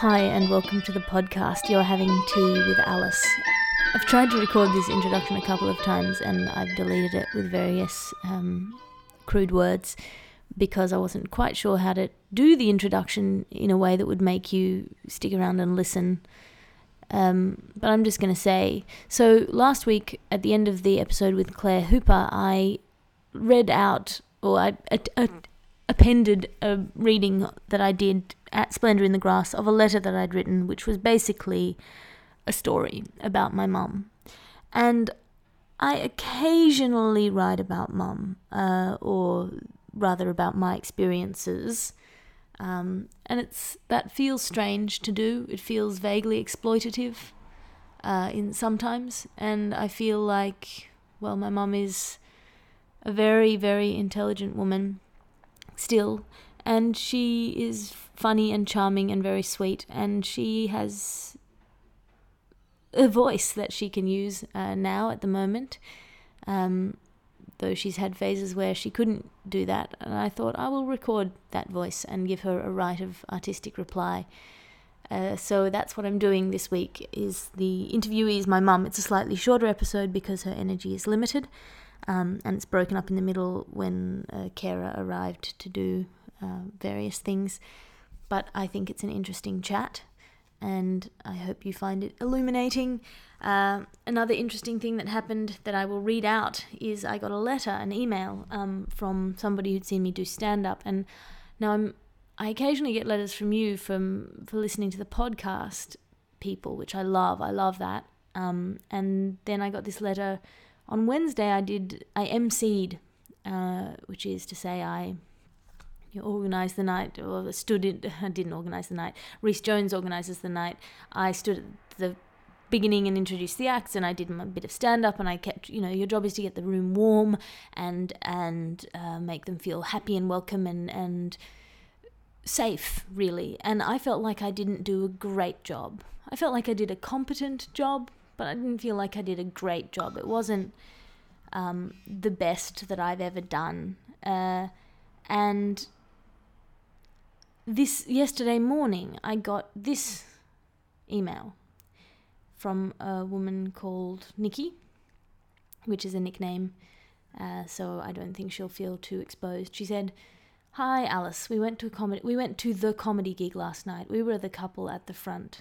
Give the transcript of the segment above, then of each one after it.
Hi, and welcome to the podcast. You're having tea with Alice. I've tried to record this introduction a couple of times and I've deleted it with various um, crude words because I wasn't quite sure how to do the introduction in a way that would make you stick around and listen. Um, but I'm just going to say so last week at the end of the episode with Claire Hooper, I read out or I appended a reading that I did at Splendour in the Grass of a letter that I'd written, which was basically a story about my mum. And I occasionally write about mum, uh, or rather about my experiences. Um, and it's that feels strange to do. It feels vaguely exploitative uh, in sometimes, and I feel like, well, my mum is a very, very intelligent woman still, and she is funny and charming and very sweet, and she has a voice that she can use uh, now at the moment. Um, though she's had phases where she couldn't do that, and I thought I will record that voice and give her a right of artistic reply. Uh, so that's what I'm doing this week. Is the interviewee is my mum. It's a slightly shorter episode because her energy is limited, um, and it's broken up in the middle when a carer arrived to do uh, various things. But I think it's an interesting chat, and I hope you find it illuminating. Uh, another interesting thing that happened that I will read out is I got a letter, an email um, from somebody who'd seen me do stand up, and now I'm I occasionally get letters from you from for listening to the podcast people, which I love. I love that. Um, and then I got this letter on Wednesday. I did I emceed, uh, which is to say I you organised the night or stood in. I didn't organise the night. Reese Jones organises the night. I stood at the beginning and introduced the acts and I did a bit of stand up and I kept you know your job is to get the room warm and and uh, make them feel happy and welcome and and safe really and I felt like I didn't do a great job I felt like I did a competent job but I didn't feel like I did a great job it wasn't um, the best that I've ever done uh, and this yesterday morning I got this email from a woman called Nikki, which is a nickname, uh, so I don't think she'll feel too exposed. She said, "Hi Alice, we went to a comedy. We went to the comedy gig last night. We were the couple at the front.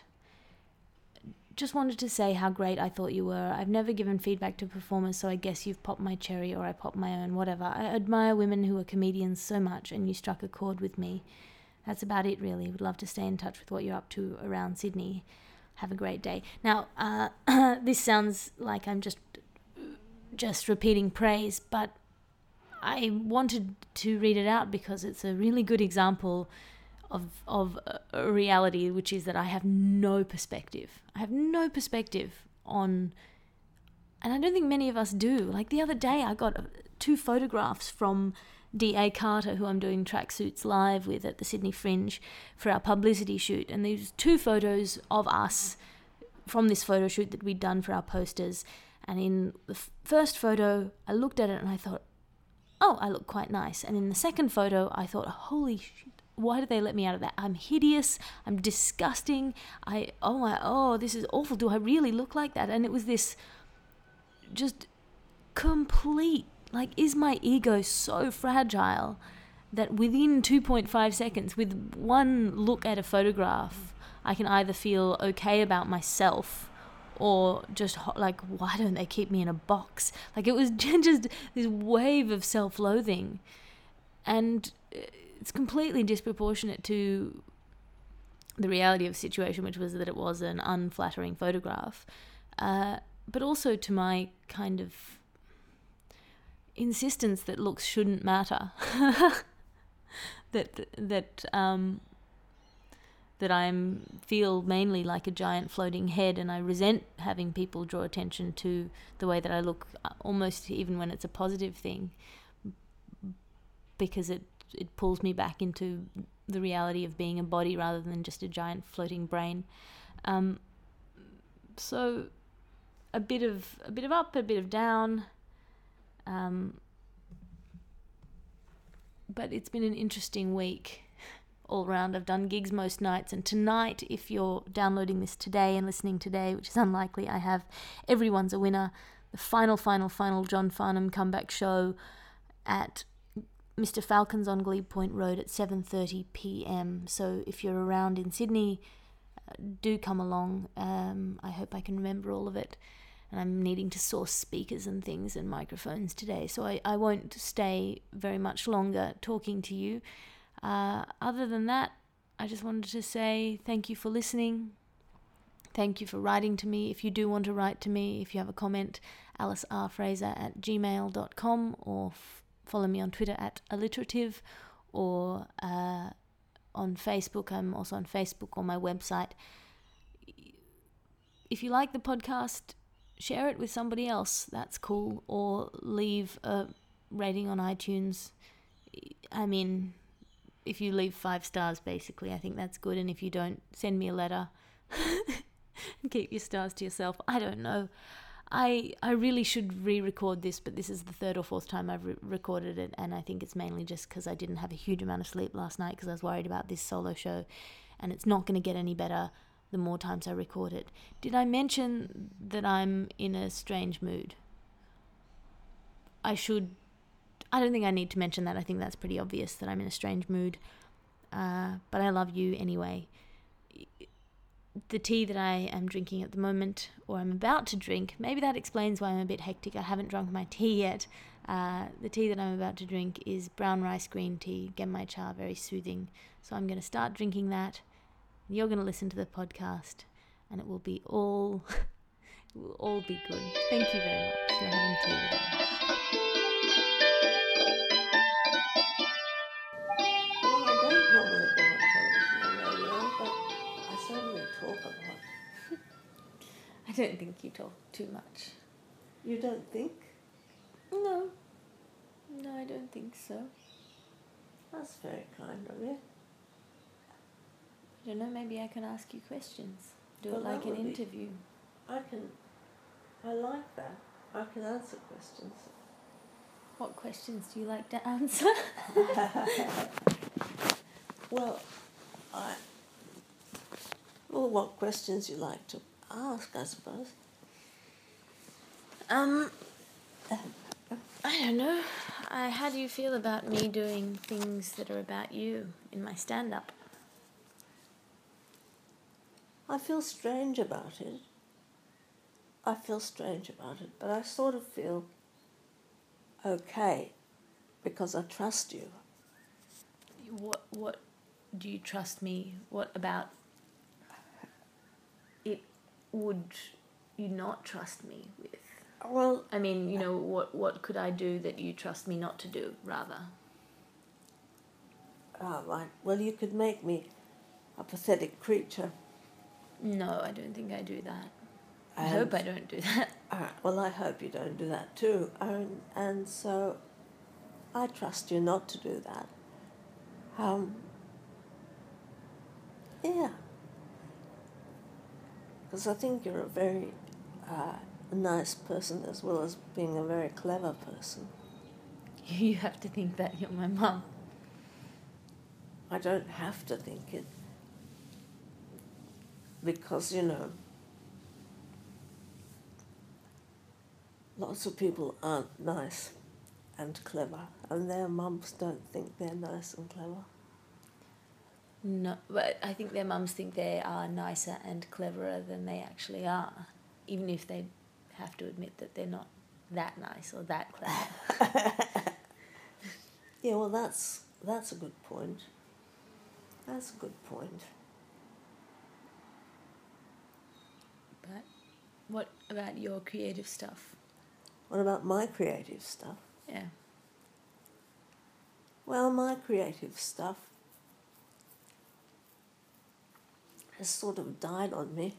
Just wanted to say how great I thought you were. I've never given feedback to performers, so I guess you've popped my cherry or I popped my own, whatever. I admire women who are comedians so much, and you struck a chord with me. That's about it, really. Would love to stay in touch with what you're up to around Sydney." have a great day. Now, uh, this sounds like I'm just just repeating praise, but I wanted to read it out because it's a really good example of of a reality, which is that I have no perspective. I have no perspective on, and I don't think many of us do. Like the other day, I got two photographs from D.A. Carter, who I'm doing tracksuits live with at the Sydney Fringe for our publicity shoot. And these two photos of us from this photo shoot that we'd done for our posters. And in the f- first photo, I looked at it and I thought, oh, I look quite nice. And in the second photo, I thought, holy shit, why did they let me out of that? I'm hideous. I'm disgusting. I, oh my, oh, this is awful. Do I really look like that? And it was this just complete like, is my ego so fragile that within 2.5 seconds, with one look at a photograph, I can either feel okay about myself or just like, why don't they keep me in a box? Like, it was just this wave of self loathing. And uh, it's completely disproportionate to the reality of the situation, which was that it was an unflattering photograph, uh, but also to my kind of insistence that looks shouldn't matter. that that um, that I'm feel mainly like a giant floating head, and I resent having people draw attention to the way that I look, uh, almost even when it's a positive thing, because it it pulls me back into the reality of being a body rather than just a giant floating brain. Um, so a bit of a bit of up, a bit of down. Um, but it's been an interesting week all round. I've done gigs most nights, and tonight, if you're downloading this today and listening today, which is unlikely, I have Everyone's a Winner, the final, final, final John Farnham comeback show at Mr. Falcons on Glebe Point Road at 7:30 p.m. So if you're around in Sydney, uh, do come along. Um, I hope I can remember all of it. And I'm needing to source speakers and things and microphones today, so I, I won't stay very much longer talking to you. Uh, other than that, I just wanted to say thank you for listening. Thank you for writing to me. If you do want to write to me, if you have a comment, alicerfraser at gmail.com or f- follow me on Twitter at alliterative or uh, on Facebook. I'm also on Facebook or my website. If you like the podcast, share it with somebody else. That's cool. Or leave a rating on iTunes. I mean, if you leave five stars, basically, I think that's good. And if you don't, send me a letter and keep your stars to yourself. I don't know. I I really should re-record this, but this is the third or fourth time I've re- recorded it, and I think it's mainly just because I didn't have a huge amount of sleep last night because I was worried about this solo show, and it's not going to get any better the more times I record it. Did I mention that I'm in a strange mood? I should I don't think I need to mention that. I think that's pretty obvious that I'm in a strange mood. Uh, but I love you anyway. The tea that I am drinking at the moment, or I'm about to drink, maybe that explains why I'm a bit hectic. I haven't drunk my tea yet. Uh, the tea that I'm about to drink is brown rice green tea, Genmai cha, very soothing. So I'm going to start drinking that. You're going to listen to the podcast, and it will be all, it will all be good. Thank you very much for having tea with me. Well, I don't normally go on television or radio, but I certainly talk a lot. I don't think you talk too much. You don't think? No. No, I don't think so. That's very kind of you. I don't know, maybe I can ask you questions. Do Well, it like an would be- interview. I can. I like that. I can answer questions. What questions do you like to answer? Well, I. Well, what questions you like to ask, I suppose. um, I don't know. I, how do you feel about me doing things that are about you in my stand up? I feel strange about it. I feel strange about it, but I sort of feel okay because I trust you. What, what do you trust me? What about it would you not trust me with? Well, I mean, you know, what what could I do that you trust me not to do, rather? ah, right. Well, you could make me a pathetic creature. No, I don't think I do that. I And- hope I don't do that. All right. Well, I hope you don't do that too. And, and so I trust you not to do that. Um, yeah. Because I think you're a very uh, nice person as well as being a very clever person. You have to think that you're my mum. I don't have to think it because, you know, lots of people aren't nice and clever, and their mums don't think they're nice and clever. No, but I think their mums think they are nicer and cleverer than they actually are, even if they have to admit that they're not that nice or that clever. Yeah, well, that's that's a good point. That's a good point. but what about your creative stuff? What about my creative stuff? Yeah. Well, my creative stuff has sort of died on me.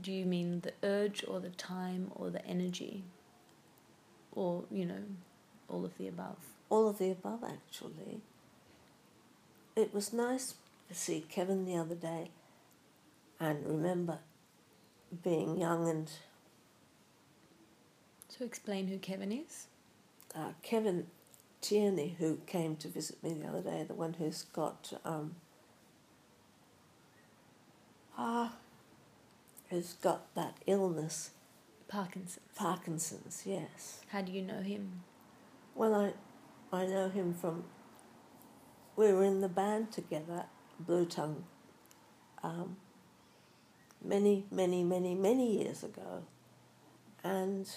Do you mean the urge or the time or the energy? Or, you know, all of the above? All of the above, actually. It was nice to see Kevin the other day and remember being young and So explain who Kevin is. uh, Kevin Tierney, who came to visit me the other day, the one who's got um, ah, who's got that illness, Parkinson's. Parkinson's. Yes. How do you know him? Well, I, I know him from. We were in the band together, Blue Tongue. Um, many, many, many, many years ago, and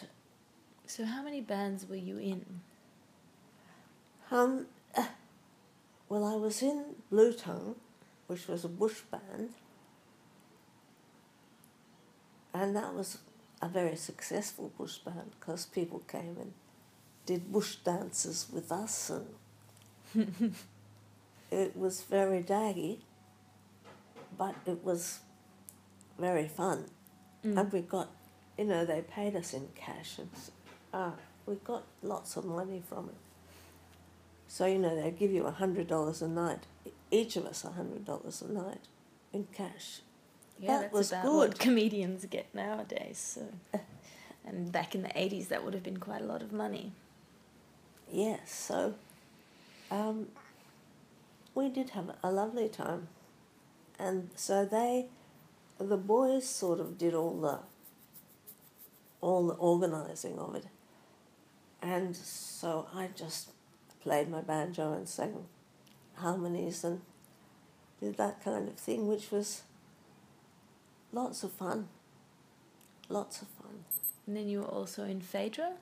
So, how many bands were you in? Um, uh, well, I was in Blue Tongue, which was a bush band, and that was a very successful bush band because people came and did bush dances with us, and it was very daggy, but it was very fun. Mm. And we got, you know, they paid us in cash, and uh, we got lots of money from it. So, you know, they'd give you a $100 a night, each of us a $100 a night in cash. Yeah, That that's was about what good. comedians get nowadays. So, and back in the eighties, that would have been quite a lot of money. Yes, so um, we did have a lovely time. And so they, the boys sort of did all the, all the organising of it. And so I just played my banjo and sang harmonies and did that kind of thing, which was lots of fun. Lots of fun. And then you were also in Phaedra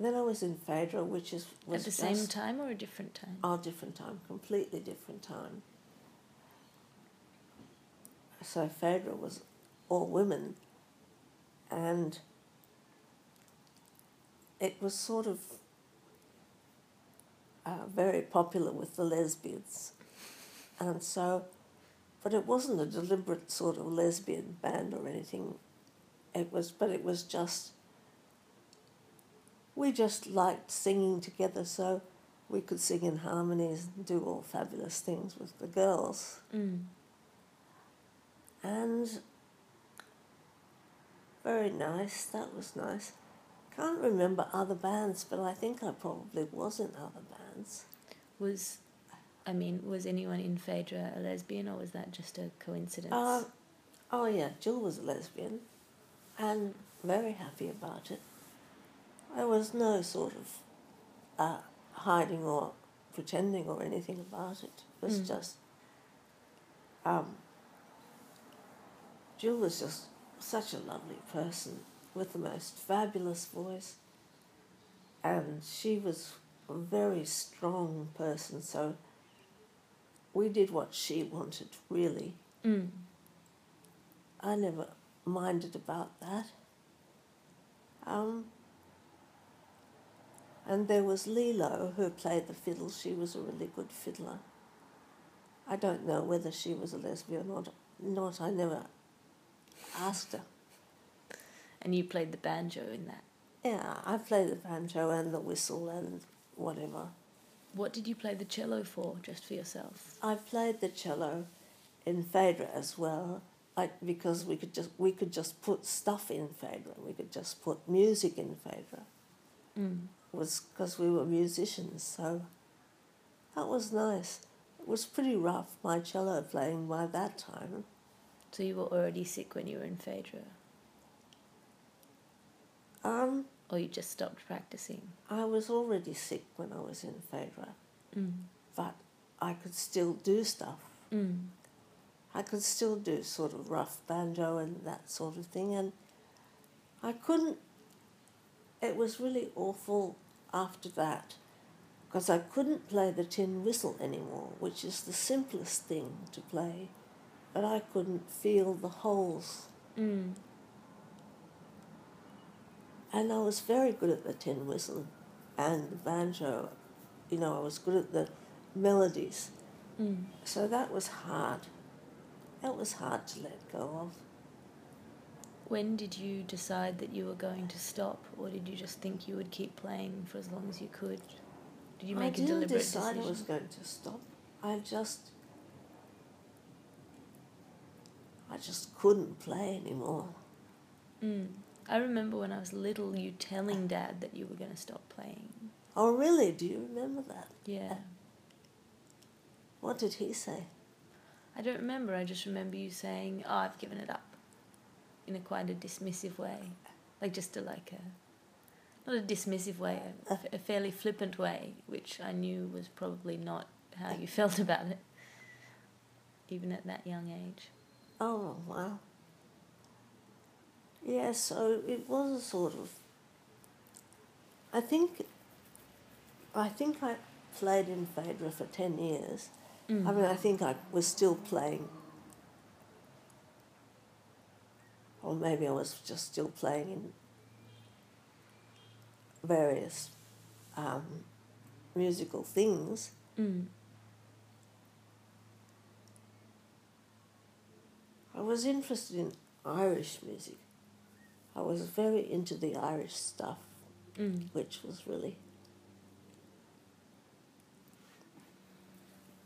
Then I was in Phaedra, which is was at the same time or a different time. our different time, completely different time. So Phaedra was all women, and it was sort of uh, very popular with the lesbians, and so, but it wasn't a deliberate sort of lesbian band or anything. It was, but it was just. We just liked singing together, so we could sing in harmonies and do all fabulous things with the girls. Mm. And very nice, that was nice. Can't remember other bands, but I think I probably was in other bands. Was, I mean, was anyone in Phaedra a lesbian or was that just a coincidence? Uh, oh, yeah, Jill was a lesbian and very happy about it. There was no sort of uh, hiding or pretending or anything about it. It was Mm. just. Um, Jill was just such a lovely person with the most fabulous voice. And she was a very strong person, so we did what she wanted, really. mm. I never minded about that. Um, and there was Lilo who played the fiddle. She was a really good fiddler. I don't know whether she was a lesbian or not. I never asked her. And you played the banjo in that. Yeah, I played the banjo and the whistle and whatever. What did you play the cello for, just for yourself? I played the cello in Phaedra as well, like because we could just we could just put stuff in Phaedra. We could just put music in Phaedra. Mm. was because we were musicians, so that was nice. It was pretty rough, my cello playing by that time. So you were already sick when you were in Phaedra, Um, or you just stopped practicing? I was already sick when I was in Phaedra, Mm. but I could still do stuff. Mm. I could still do sort of rough banjo and that sort of thing, and I couldn't. It was really awful after that because I couldn't play the tin whistle anymore, which is the simplest thing to play, but I couldn't feel the holes. Mm. And I was very good at the tin whistle and the banjo. You know, I was good at the melodies. Mm. So that was hard. That was hard to let go of. When did you decide that you were going to stop, or did you just think you would keep playing for as long as you could? Did you make I a didn't deliberate decide decision? I was going to stop. I just, I just couldn't play anymore. Mm. I remember when I was little, you telling Dad that you were going to stop playing. Oh, really? Do you remember that? Yeah. What did he say? I don't remember. I just remember you saying, "Oh, I've given it up," in a quite a dismissive way, like just a like a, not a dismissive way, a, a fairly flippant way, which I knew was probably not how you felt about it, even at that young age. Oh, wow. Yeah, so it was a sort of. I think. I think I played in Phaedra for 10 years. Mm. I mean, I think I was still playing. Or maybe I was just still playing in various um, musical things. Mm. I was interested in Irish music. I was very into the Irish stuff, Mm. which was really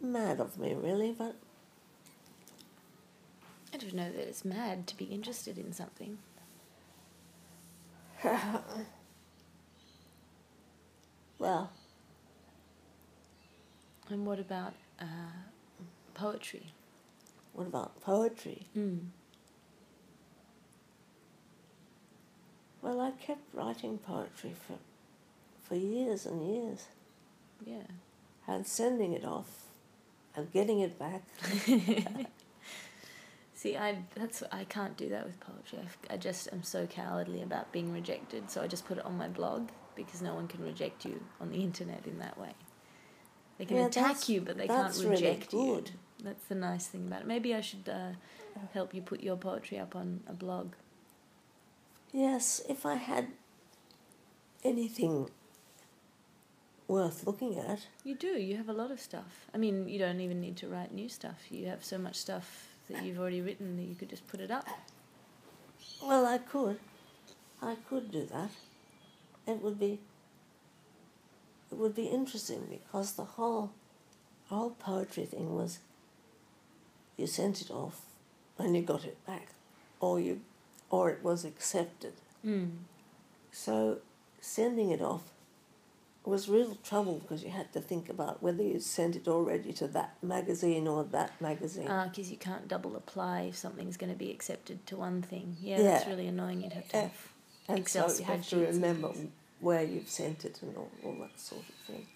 mad of me, really, but I don't know that it's mad to be interested in something. well, And what about uh, poetry? What about poetry? Mm. Well, I kept writing poetry for, for years and years Yeah. and sending it off and getting it back. See, I that's I can't do that with poetry. I just am so cowardly about being rejected, so I just put it on my blog because no one can reject you on the internet in that way. They can Yeah, attack you, but they can't that's really reject you. That's the nice thing about it. Maybe I should uh, help you put your poetry up on a blog. Yes, if I had anything worth looking at, You do. You have a lot of stuff. I mean, you don't even need to write new stuff. You have so much stuff that you've already written that you could just put it up. well, I could. I could do that. It would be. It would be interesting because the whole, whole poetry thing was. You sent it off, and you got it back, or you, or it was accepted. Mm. So sending it off was real trouble because you had to think about whether you sent it already to that magazine or that magazine. Ah, because you can't double apply if something's going to be accepted to one thing. Yeah, that's really annoying. You'd have to Yeah. have and Excel so you have to remember where you've sent it and all, all that sort of thing.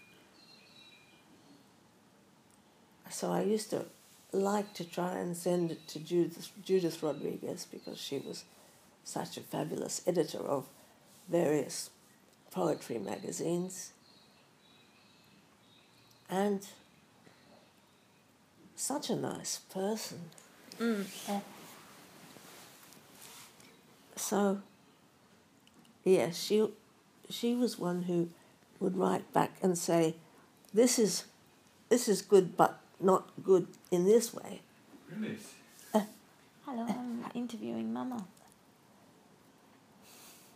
So I used to like to try and send it to Judith, Judith Rodriguez because she was such a fabulous editor of various poetry magazines and such a nice person. Mm. So, yeah, she, she was one who would write back and say, "This is, this is good, but not good in this way." Goodness. Hello, I'm interviewing Mama.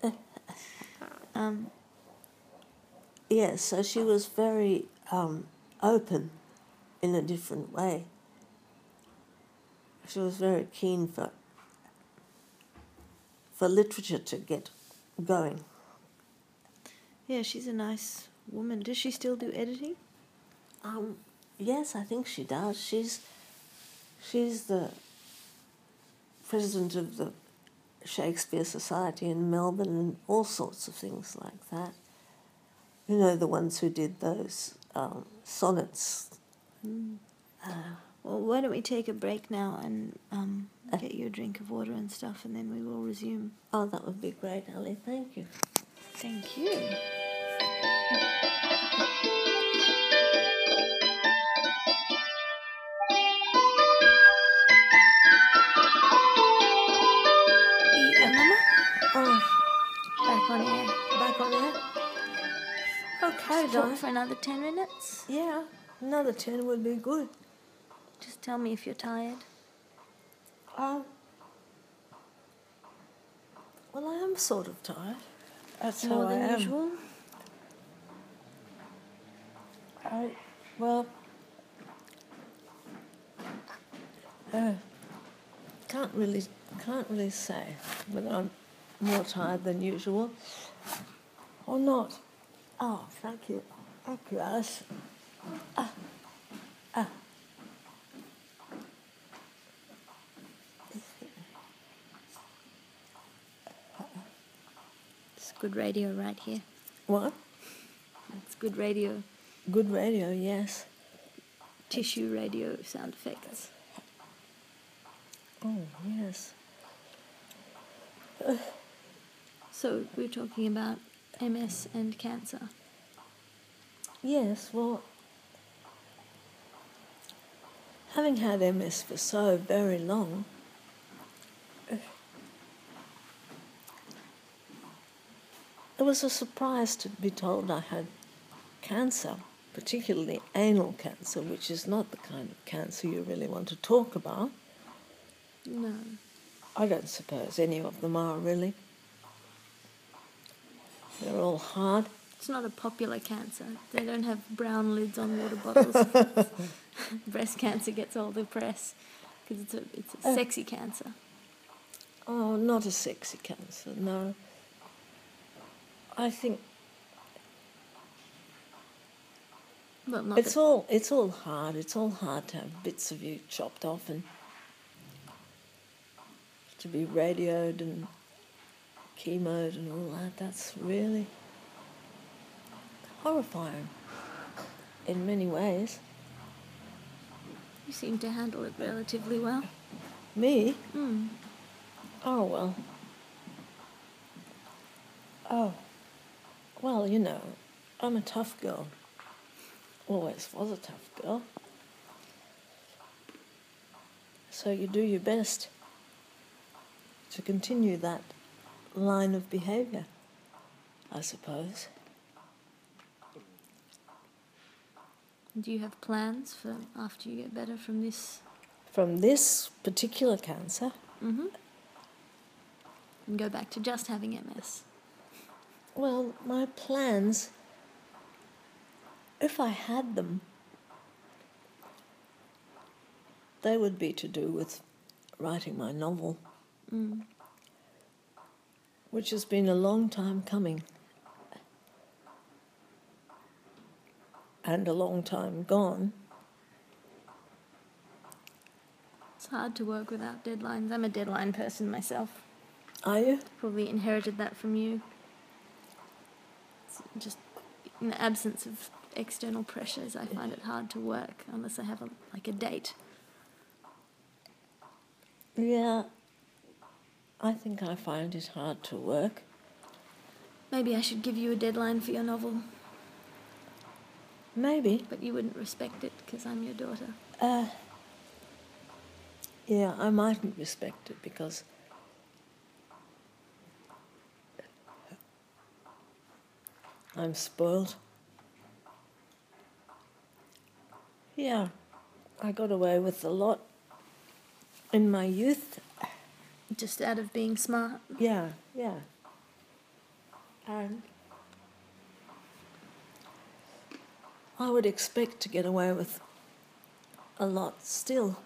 Um, Yes, so she was very um, open in a different way. She was very keen for for literature to get going. yeah, she's a nice woman. Does she still do editing? Um, yes, I think she does. She's she's the president of the Shakespeare Society in Melbourne and all sorts of things like that. You know, the ones who did those um, sonnets. Mm. Well, why don't we take a break now and um, get you a drink of water and stuff, and then we will resume. Oh, that would be great, Ali. Thank you. Thank you. Okay, Talk for another ten minutes. Yeah, another 10 would be good. Just tell me if you're tired. Um, well, I am sort of tired. That's More how I am. usual. I, well, uh, can't really can't really say whether I'm more tired than usual or not. Oh, thank you. Thank you, Alice. Ah. Ah. It's good radio right here. What? It's good radio, Good radio, yes. tissue radio sound effects. Oh, yes. So we're talking about MS and cancer. Yes, well, having had MS for so very long, it was a surprise to be told I had cancer, particularly anal cancer, which is not the kind of cancer you really want to talk about. No. I don't suppose any of them are really. They're all hard. It's not a popular cancer. They don't have brown lids on water bottles. Breast cancer gets all the press because it's a it's a Oh. sexy cancer. Oh, not a sexy cancer, no. I think Well, not it's all it's all hard. It's all hard to have bits of you chopped off and to be radioed and chemoed and all that. That's really horrifying in many ways. you seem to handle it relatively well. Me? Mm. Oh well. Oh. Well, you know, I'm a tough girl. Always was a tough girl. So you do your best to continue that line of behaviour, I suppose. Do you have plans for after you get better from this? From this particular cancer, Mm-hmm. And go back to just having MS. well, my plans, if I had them, they would be to do with writing my novel, Mm. Which has been a long time coming and a long time gone. It's hard to work without deadlines. I'm a deadline person myself. Are you? Probably inherited that from you. It's just in the absence of external pressures, I find it hard to work unless I have a, like a date. Yeah. I think I find it hard to work. Maybe I should give you a deadline for your novel, Maybe. but you wouldn't respect it because I'm your daughter. Uh, yeah, I mightn't respect it because I'm spoiled. Yeah, I got away with a lot in my youth. Just out of being smart. Yeah, yeah. And I would expect to get away with a lot still.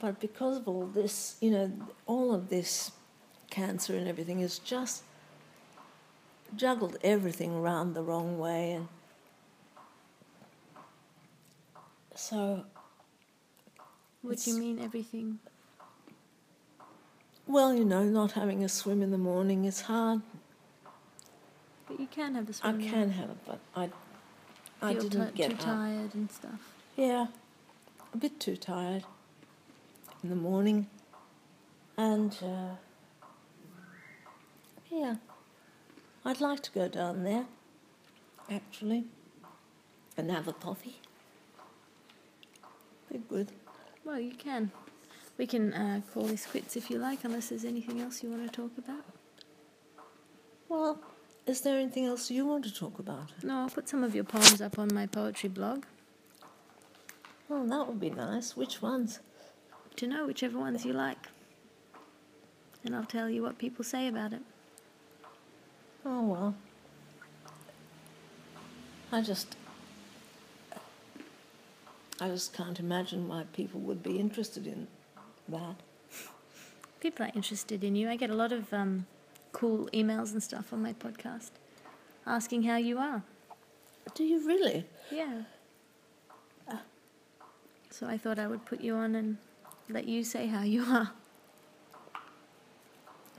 But because of all this, you know, all of this cancer and everything has just juggled everything around the wrong way and so What do you mean, everything? well, you know, not having a swim in the morning is hard. But you can have a swim. I can have it, but I, I Feel didn't ti- get too up. tired and stuff. Yeah, a bit too tired in the morning, and uh, yeah, I'd like to go down there, actually, and have a coffee. Be good. Well, you can. We can uh, call this quits if you like, unless there's anything else you want to talk about. Well, is there anything else you want to talk about? No, I'll put some of your poems up on my poetry blog. Oh, that would be nice. Which ones? To know whichever ones you like. And I'll tell you what people say about it. Oh well. I just I just can't imagine why people would be interested in that. People are interested in you. I get a lot of um, cool emails and stuff on my podcast asking how you are. Do you really? Yeah. So I thought I would put you on and let you say how you are.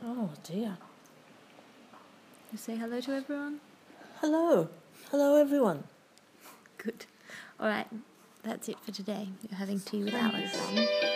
Oh dear. You say hello to everyone? Hello. Hello, everyone. Good. All right. That's it for today. You're having tea with Alice.